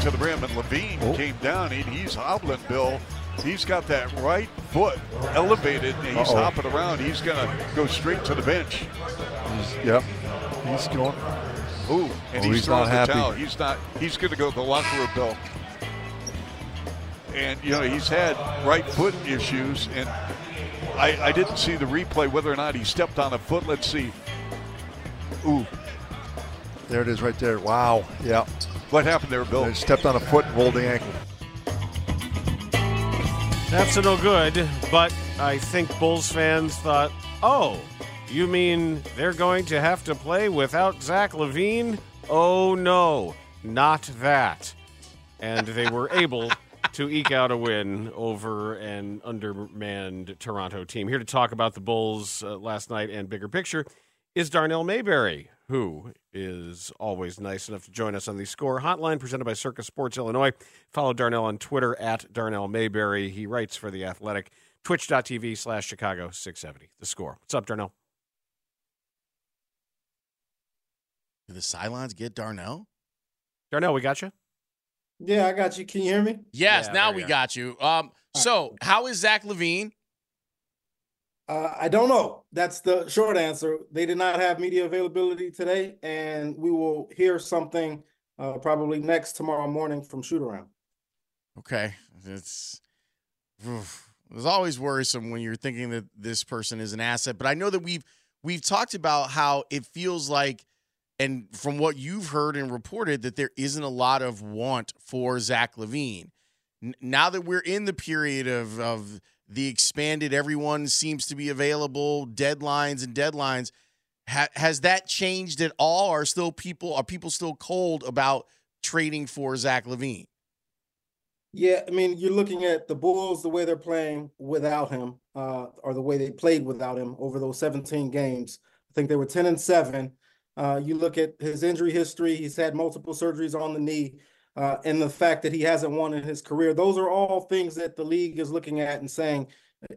to the rim, and LaVine oh. came down. He, he's hobbling, Bill. He's got that right foot elevated, and he's Uh-oh. hopping around. He's going to go straight to the bench. He's, yep. He's going. Ooh, and Oh, he's, he's not the happy. towel. He's not. He's going to go to the locker room, Bill. And you know he's had right foot issues, and I, I didn't see the replay whether or not he stepped on a foot. Let's see. Ooh, There it is right there. Wow. Yeah. What happened there, Bill? They stepped on a foot and rolled the ankle. That's a no good, but I think Bulls fans thought, oh, you mean they're going to have to play without Zach LaVine? Oh, no, not that. And they were able to eke out a win over an undermanned Toronto team. Here to talk about the Bulls uh, last night and bigger picture is Darnell Mayberry, who is always nice enough to join us on the Score Hotline presented by Circa Sports Illinois. Follow Darnell on Twitter at Darnell Mayberry. He writes for The Athletic, twitch.tv slash Chicago 670. The Score. What's up, Darnell? Do the sidelines get Darnell? Darnell, we got you? Yeah, I got you. Can you hear me? Yes, Yeah, now we you go. got you. Um, so how is Zach LaVine? Uh, I don't know. That's the short answer. They did not have media availability today, and we will hear something uh, probably next tomorrow morning from shoot around. Okay, it's it's always worrisome when you're thinking that this person is an asset. But I know that we've we've talked about how it feels like, and from what you've heard and reported, that there isn't a lot of want for Zach LaVine. N- now that we're in the period of of the expanded, everyone seems to be available, deadlines and deadlines. Ha- has that changed at all? Are still people are people still cold about trading for Zach LaVine? Yeah, I mean, you're looking at the Bulls, the way they're playing without him, uh, or the way they played without him over those 17 games. I think they were 10 and 7. Uh, you look at his injury history, he's had multiple surgeries on the knee, uh, and the fact that he hasn't won in his career. Those are all things that the league is looking at and saying,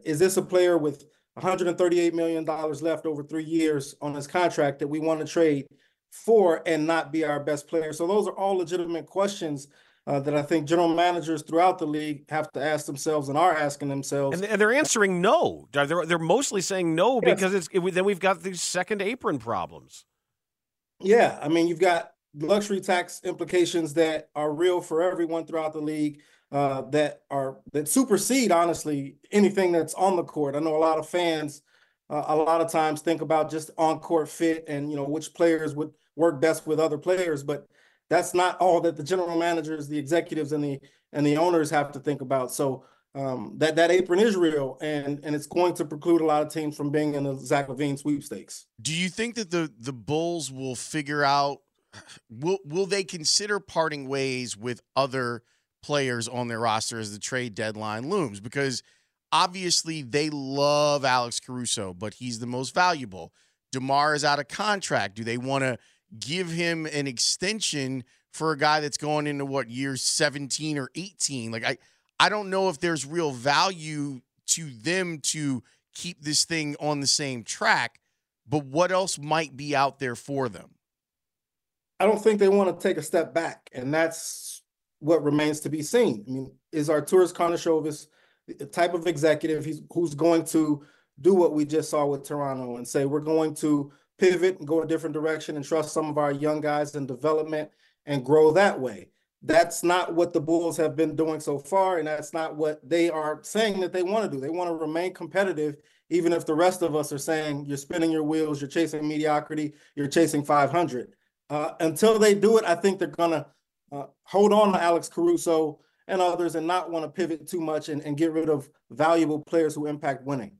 is this a player with $138 million left over three years on his contract that we want to trade for and not be our best player? So those are all legitimate questions uh, that I think general managers throughout the league have to ask themselves and are asking themselves. And, and they're answering no. They're, they're mostly saying no Yes. because it's it, then we've got these second apron problems. yeah, I mean, you've got luxury tax implications that are real for everyone throughout the league. Uh, that are that supersede honestly anything that's on the court. I know a lot of fans uh, a lot of times think about just on court fit and you know which players would work best with other players, but that's not all that the general managers, the executives, and the and the owners have to think about. So um, that that apron is real, and and it's going to preclude a lot of teams from being in the Zach LaVine sweepstakes. Do you think that the the Bulls will figure out will will they consider parting ways with other players on their roster as the trade deadline looms because obviously they love Alex Caruso, but he's the most valuable. DeMar is out of contract. Do they want to give him an extension for a guy that's going into what year 17 or 18? Like I I don't know if there's real value to them to keep this thing on the same track, but what else might be out there for them? I don't think they want to take a step back, and that's what remains to be seen. I mean, is Arturas Karnisovas the type of executive who's going to do what we just saw with Toronto and say we're going to pivot and go a different direction and trust some of our young guys in development and grow that way. That's not what the Bulls have been doing so far, and that's not what they are saying that they want to do. They want to remain competitive, even if the rest of us are saying you're spinning your wheels, you're chasing mediocrity, you're chasing 500. Uh, until they do it, I think they're gonna uh, hold on to Alex Caruso and others, and not want to pivot too much and, and get rid of valuable players who impact winning.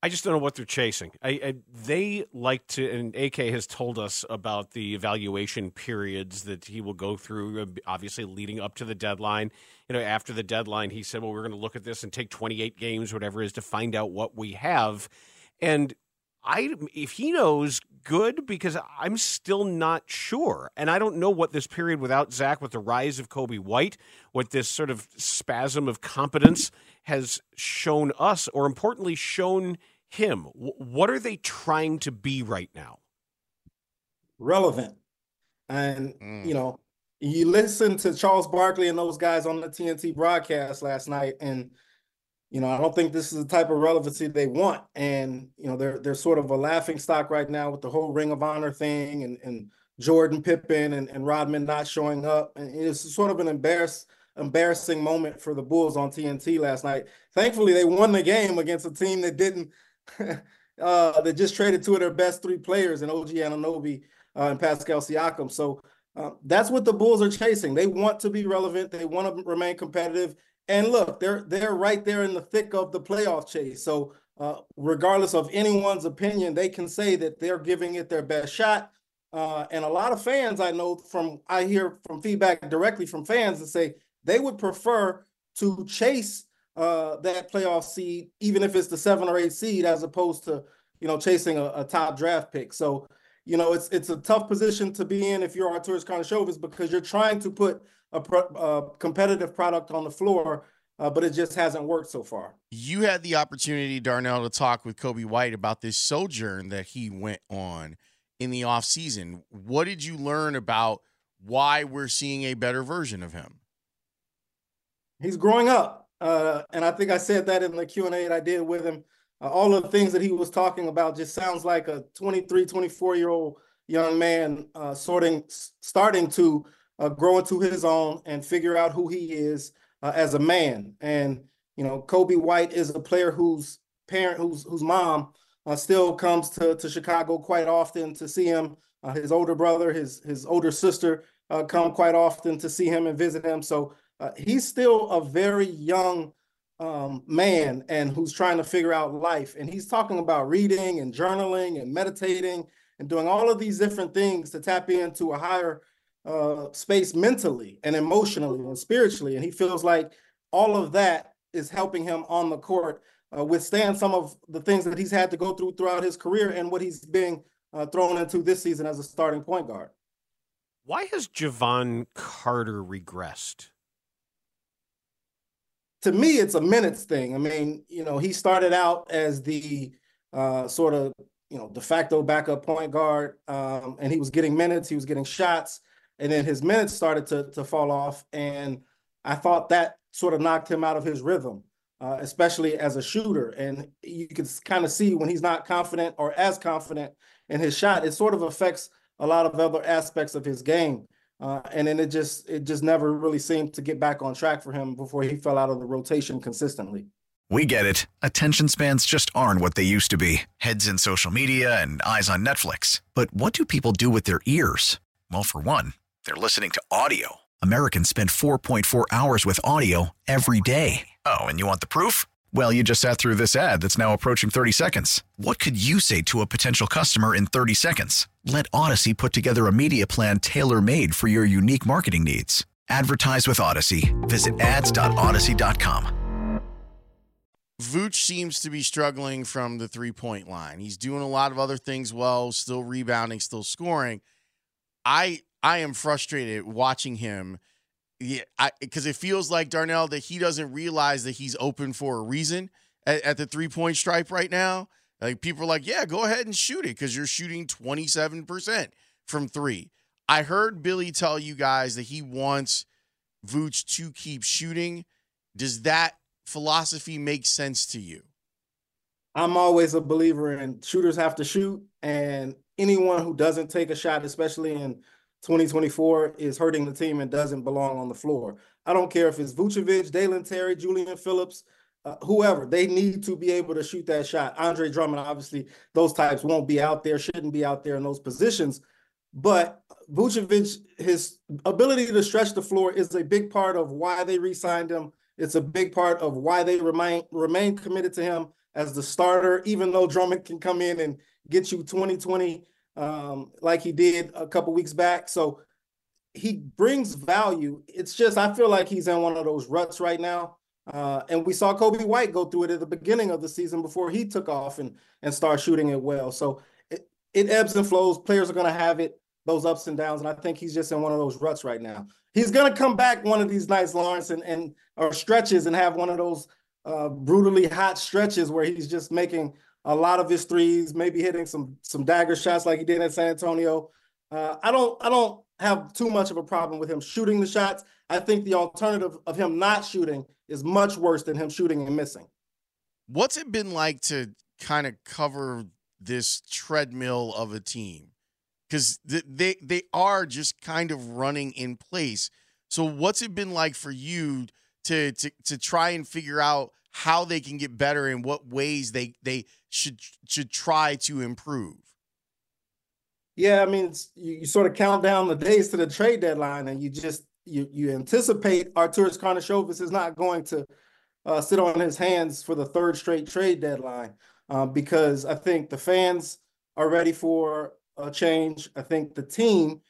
I just don't know what they're chasing. I, I, they like to, and AK has told us about the evaluation periods that he will go through. Uh, obviously, leading up to the deadline. You know, after the deadline, he said, "Well, we're going to look at this and take 28 games, whatever it is, to find out what we have." And I, if he knows, good because I'm still not sure, and I don't know what this period without Zach, with the rise of Coby White, what this sort of spasm of competence has shown us, or importantly, shown him. what are they trying to be right now? Relevant, and mm. you know, you listen to Charles Barkley and those guys on the TNT broadcast last night, and you know, I don't think this is the type of relevancy they want. And, you know, they're they're sort of a laughing stock right now with the whole Ring of Honor thing and, and Jordan Pippen and, and Rodman not showing up. And it's sort of an embarrass, embarrassing moment for the Bulls on TNT last night. Thankfully, they won the game against a team that didn't uh that just traded two of their best three players in OG Anunoby uh, and Pascal Siakam. So uh, that's what the Bulls are chasing. They want to be relevant. They want to remain competitive. And look, they're they're right there in the thick of the playoff chase. So uh, regardless of anyone's opinion, they can say that they're giving it their best shot. Uh, and a lot of fans I know from I hear from feedback directly from fans that say they would prefer to chase uh, that playoff seed, even if it's the seven or eight seed, as opposed to you know chasing a, a top draft pick. So you know it's it's a tough position to be in if you're Arturas Karnisovas because you're trying to put a, pro, a competitive product on the floor, uh, but it just hasn't worked so far. You had the opportunity, Darnell, to talk with Coby White about this sojourn that he went on in the offseason. What did you learn about why we're seeing a better version of him? He's growing up. Uh, and I think I said that in the Q&A that I did with him. Uh, all of the things that he was talking about just sounds like a 23, 24 year old young man uh, sorting, starting to uh, grow into his own and figure out who he is uh, as a man. And you know, Coby White is a player whose parent, whose whose mom, uh, still comes to to Chicago quite often to see him. Uh, his older brother, his his older sister, uh, come quite often to see him and visit him. So uh, he's still a very young um, man and who's trying to figure out life. And he's talking about reading and journaling and meditating and doing all of these different things to tap into a higher uh, space mentally and emotionally and spiritually. And he feels like all of that is helping him on the court uh, withstand some of the things that he's had to go through throughout his career and what he's being uh, thrown into this season as a starting point guard. Why has Jevon Carter regressed? To me, it's a minutes thing. I mean, you know, he started out as the uh, sort of, you know, de facto backup point guard, um, and he was getting minutes, he was getting shots and then his minutes started to to fall off, and I thought that sort of knocked him out of his rhythm, uh, especially as a shooter. And you can kind of see when he's not confident or as confident in his shot, it sort of affects a lot of other aspects of his game. Uh, and then it just it just never really seemed to get back on track for him before he fell out of the rotation consistently. We get it. Attention spans just aren't what they used to be. Heads in social media and eyes on Netflix. But what do people do with their ears? Well, for one. They're listening to audio. Americans spend 4.4 hours with audio every day. Oh, and you want the proof? Well, you just sat through this ad that's now approaching 30 seconds. What could you say to a potential customer in 30 seconds? Let Audacy put together a media plan tailor made for your unique marketing needs. Advertise with Audacy. Visit ads.audacy.com. Vooch seems to be struggling from the three point line. He's doing a lot of other things well, still rebounding, still scoring. I I am frustrated watching him. Yeah, because it feels like Darnell that he doesn't realize that he's open for a reason at, at the three point stripe right now. Like people are like, yeah, go ahead and shoot it because you're shooting 27% from three. I heard Billy tell you guys that he wants Vooch to keep shooting. Does that philosophy make sense to you? I'm always a believer in shooters have to shoot, and anyone who doesn't take a shot, especially in 2024 is hurting the team and doesn't belong on the floor. I don't care if it's Vucevic, Dalen Terry, Julian Phillips, uh, whoever. They need to be able to shoot that shot. Andre Drummond, obviously, those types won't be out there, shouldn't be out there in those positions. But Vucevic, his ability to stretch the floor is a big part of why they re-signed him. It's a big part of why they remain remain committed to him as the starter, even though Drummond can come in and get you 2020 um, like he did a couple weeks back. So he brings value. It's just I feel like he's in one of those ruts right now. Uh, and we saw Coby White go through it at the beginning of the season before he took off and and start shooting it well. So it, it ebbs and flows. Players are going to have it those ups and downs, and I think he's just in one of those ruts right now. He's going to come back one of these nights, Lawrence, and and or stretches and have one of those uh, brutally hot stretches where he's just making a lot of his threes, maybe hitting some some dagger shots like he did at San Antonio. Uh, I don't I don't have too much of a problem with him shooting the shots. I think the alternative of him not shooting is much worse than him shooting and missing. What's it been like to kind of cover this treadmill of a team? Because they they are just kind of running in place. So what's it been like for you to to to try and figure out how they can get better and what ways they they should should try to improve? Yeah, I mean, you, you, sort of count down the days to the trade deadline, and you just you you anticipate Arturas Karnisovas is not going to uh, sit on his hands for the third straight trade deadline uh, because I think the fans are ready for a change. I think the team,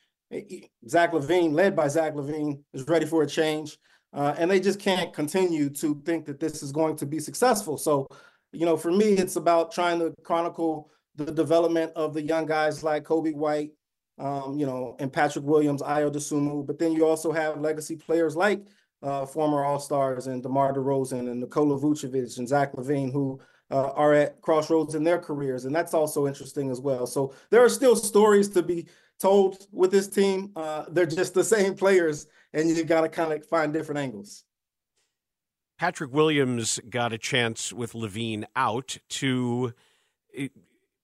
Zach LaVine, led by Zach LaVine, is ready for a change, uh, and they just can't continue to think that this is going to be successful. So, you know, for me, it's about trying to chronicle the development of the young guys like Coby White, um, you know, and Patrick Williams, Ayo Dosunmu. But then you also have legacy players like uh, former All Stars and DeMar DeRozan and Nikola Vucevic and Zach LaVine, who uh, are at crossroads in their careers, and that's also interesting as well. So there are still stories to be told with this team. Uh, they're just the same players, and you've got to kind of find different angles. Patrick Williams got a chance with LaVine out to eh,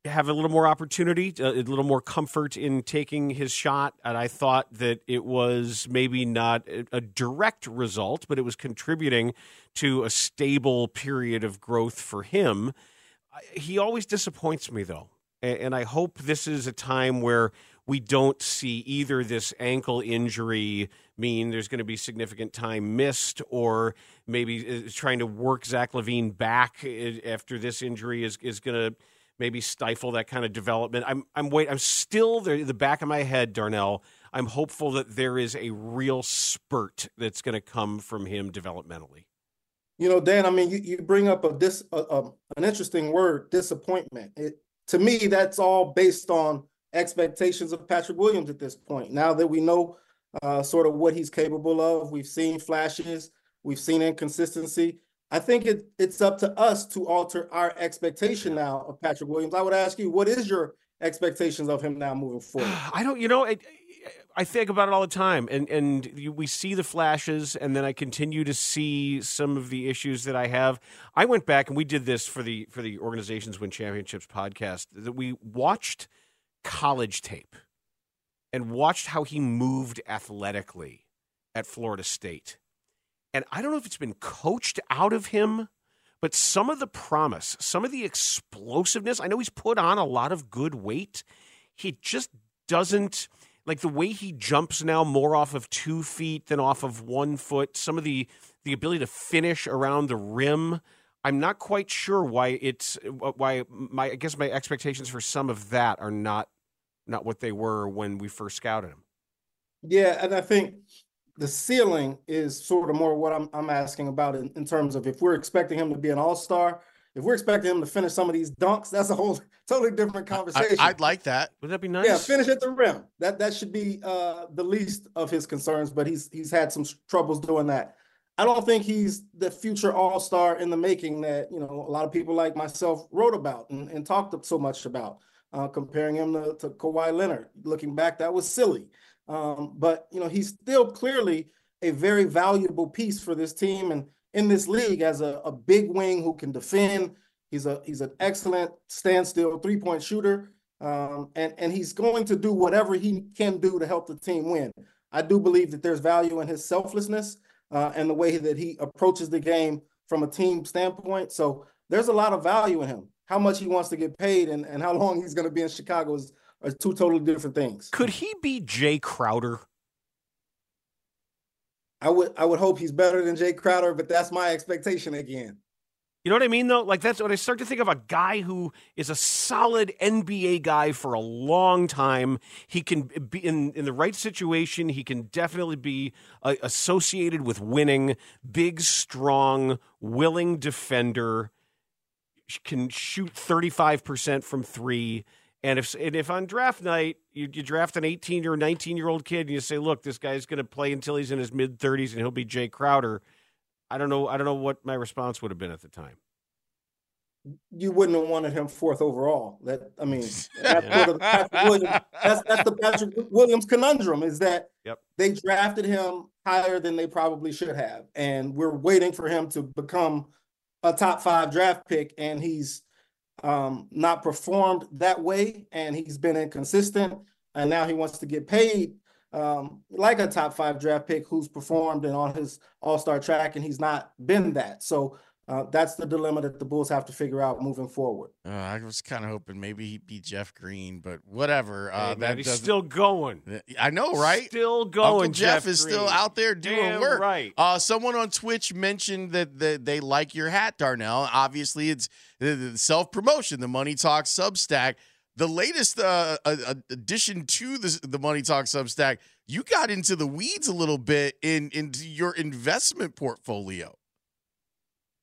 have a little more opportunity, a little more comfort in taking his shot. And I thought that it was maybe not a direct result, but it was contributing to a stable period of growth for him. He always disappoints me, though. And I hope this is a time where we don't see either this ankle injury mean there's going to be significant time missed, or maybe uh, trying to work Zach LaVine back uh, after this injury is, is going to maybe stifle that kind of development. I'm I'm wait I'm still there the back of my head, Darnell. I'm hopeful that there is a real spurt that's going to come from him developmentally. You know, Dan. I mean, you, you bring up a dis a, a, an interesting word, disappointment. It, to me, that's all based on expectations of Patrick Williams at this point. Now that we know uh, sort of what he's capable of, we've seen flashes, we've seen inconsistency. I think it, it's up to us to alter our expectation now of Patrick Williams. I would ask you, what is your expectations of him now moving forward? I don't, you know, I, I think about it all the time, and and we see the flashes, and then I continue to see some of the issues that I have. I went back and we did this for the for the organizations win championships podcast. That we watched college tape and watched how he moved athletically at Florida State and I don't know if it's been coached out of him, but some of the promise, some of the explosiveness, I know he's put on a lot of good weight. He just doesn't like the way he jumps now more off of two feet than off of one foot. Some of the the ability to finish around the rim. I'm not quite sure why it's why my I guess my expectations for some of that are not not what they were when we first scouted him. Yeah, and I think the ceiling is sort of more what I'm, I'm asking about in, in terms of if we're expecting him to be an all-star, if we're expecting him to finish some of these dunks, that's a whole totally different conversation. I, would like that. Would that be nice? Yeah, finish at the rim. That that should be uh, the least of his concerns. But he's he's had some troubles doing that. I don't think he's the future all star in the making that you know a lot of people like myself wrote about and, and talked so much about, uh, comparing him to, to Kawhi Leonard. Looking back, that was silly. Um, but you know, he's still clearly a very valuable piece for this team and in this league as a, a big wing who can defend. He's a he's an excellent standstill three point shooter, um, and and he's going to do whatever he can do to help the team win. I do believe that there's value in his selflessness uh, and the way that he approaches the game from a team standpoint. So there's a lot of value in him. How much he wants to get paid and, and how long he's going to be in Chicago is are two totally different things. Could he be Jae Crowder? I would I would hope he's better than Jae Crowder, but that's my expectation again. You know what I mean, though? Like, that's when I start to think of a guy who is a solid NBA guy for a long time. He can be in, in the right situation. He can definitely be uh, associated with winning. Big, strong, willing defender. Can shoot 35% from three. And if and if on draft night you, you draft an 18 or 19 year old kid and you say, look, this guy's going to play until he's in his mid 30s and he'll be Jae Crowder – I don't know. I don't know what my response would have been at the time. You wouldn't have wanted him fourth overall. That I mean, that's, Patrick Williams, that's, that's the Patrick Williams conundrum. Is that yep. they drafted him higher than they probably should have, and we're waiting for him to become a top five draft pick, and he's um, not performed that way, and he's been inconsistent, and now he wants to get paid um, like a top five draft pick who's performed and on his all star track, and he's not been that. So uh, that's the dilemma that the Bulls have to figure out moving forward. Uh, I was kind of hoping maybe he'd be Jeff Green, but whatever. Uh, hey, man, he's still going. I know, right? Still going. Uncle Jeff, Jeff is Green. still out there doing Damn work. Right. Uh, someone on Twitch mentioned that the, they like your hat, Darnell. Obviously, it's the self promotion, the Money Talk Substack. The latest uh, addition to the, the Money Talk Substack you got into the weeds a little bit in into your investment portfolio.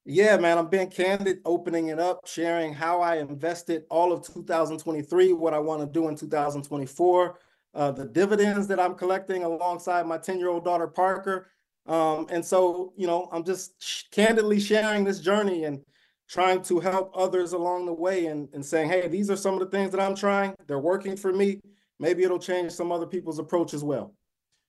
Yeah, man, I'm being candid, opening it up, sharing how I invested all of 2023, what I want to do in 2024, uh, the dividends that I'm collecting alongside my 10 year old daughter, Parker. Um, and so, you know, I'm just sh- candidly sharing this journey and trying to help others along the way and, and saying, hey, these are some of the things that I'm trying. They're working for me maybe it'll change some other people's approach as well.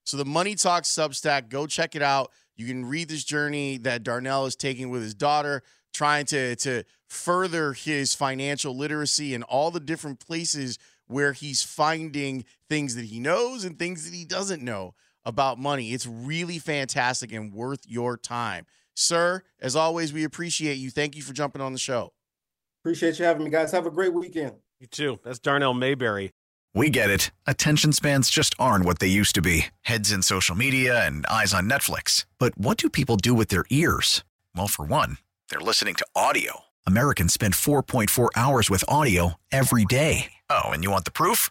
So the Money Talk Substack, go check it out. You can read this journey that Darnell is taking with his daughter, trying to to further his financial literacy and all the different places where he's finding things that he knows and things that he doesn't know about money. It's really fantastic and worth your time. Sir, as always, we appreciate you. Thank you for jumping on the show. Appreciate you having me, guys. Have a great weekend. You too. That's Darnell Mayberry. We get it. Attention spans just aren't what they used to be heads in social media and eyes on Netflix. But what do people do with their ears? Well, for one, they're listening to audio. Americans spend 4.4 hours with audio every day. Oh, and you want the proof?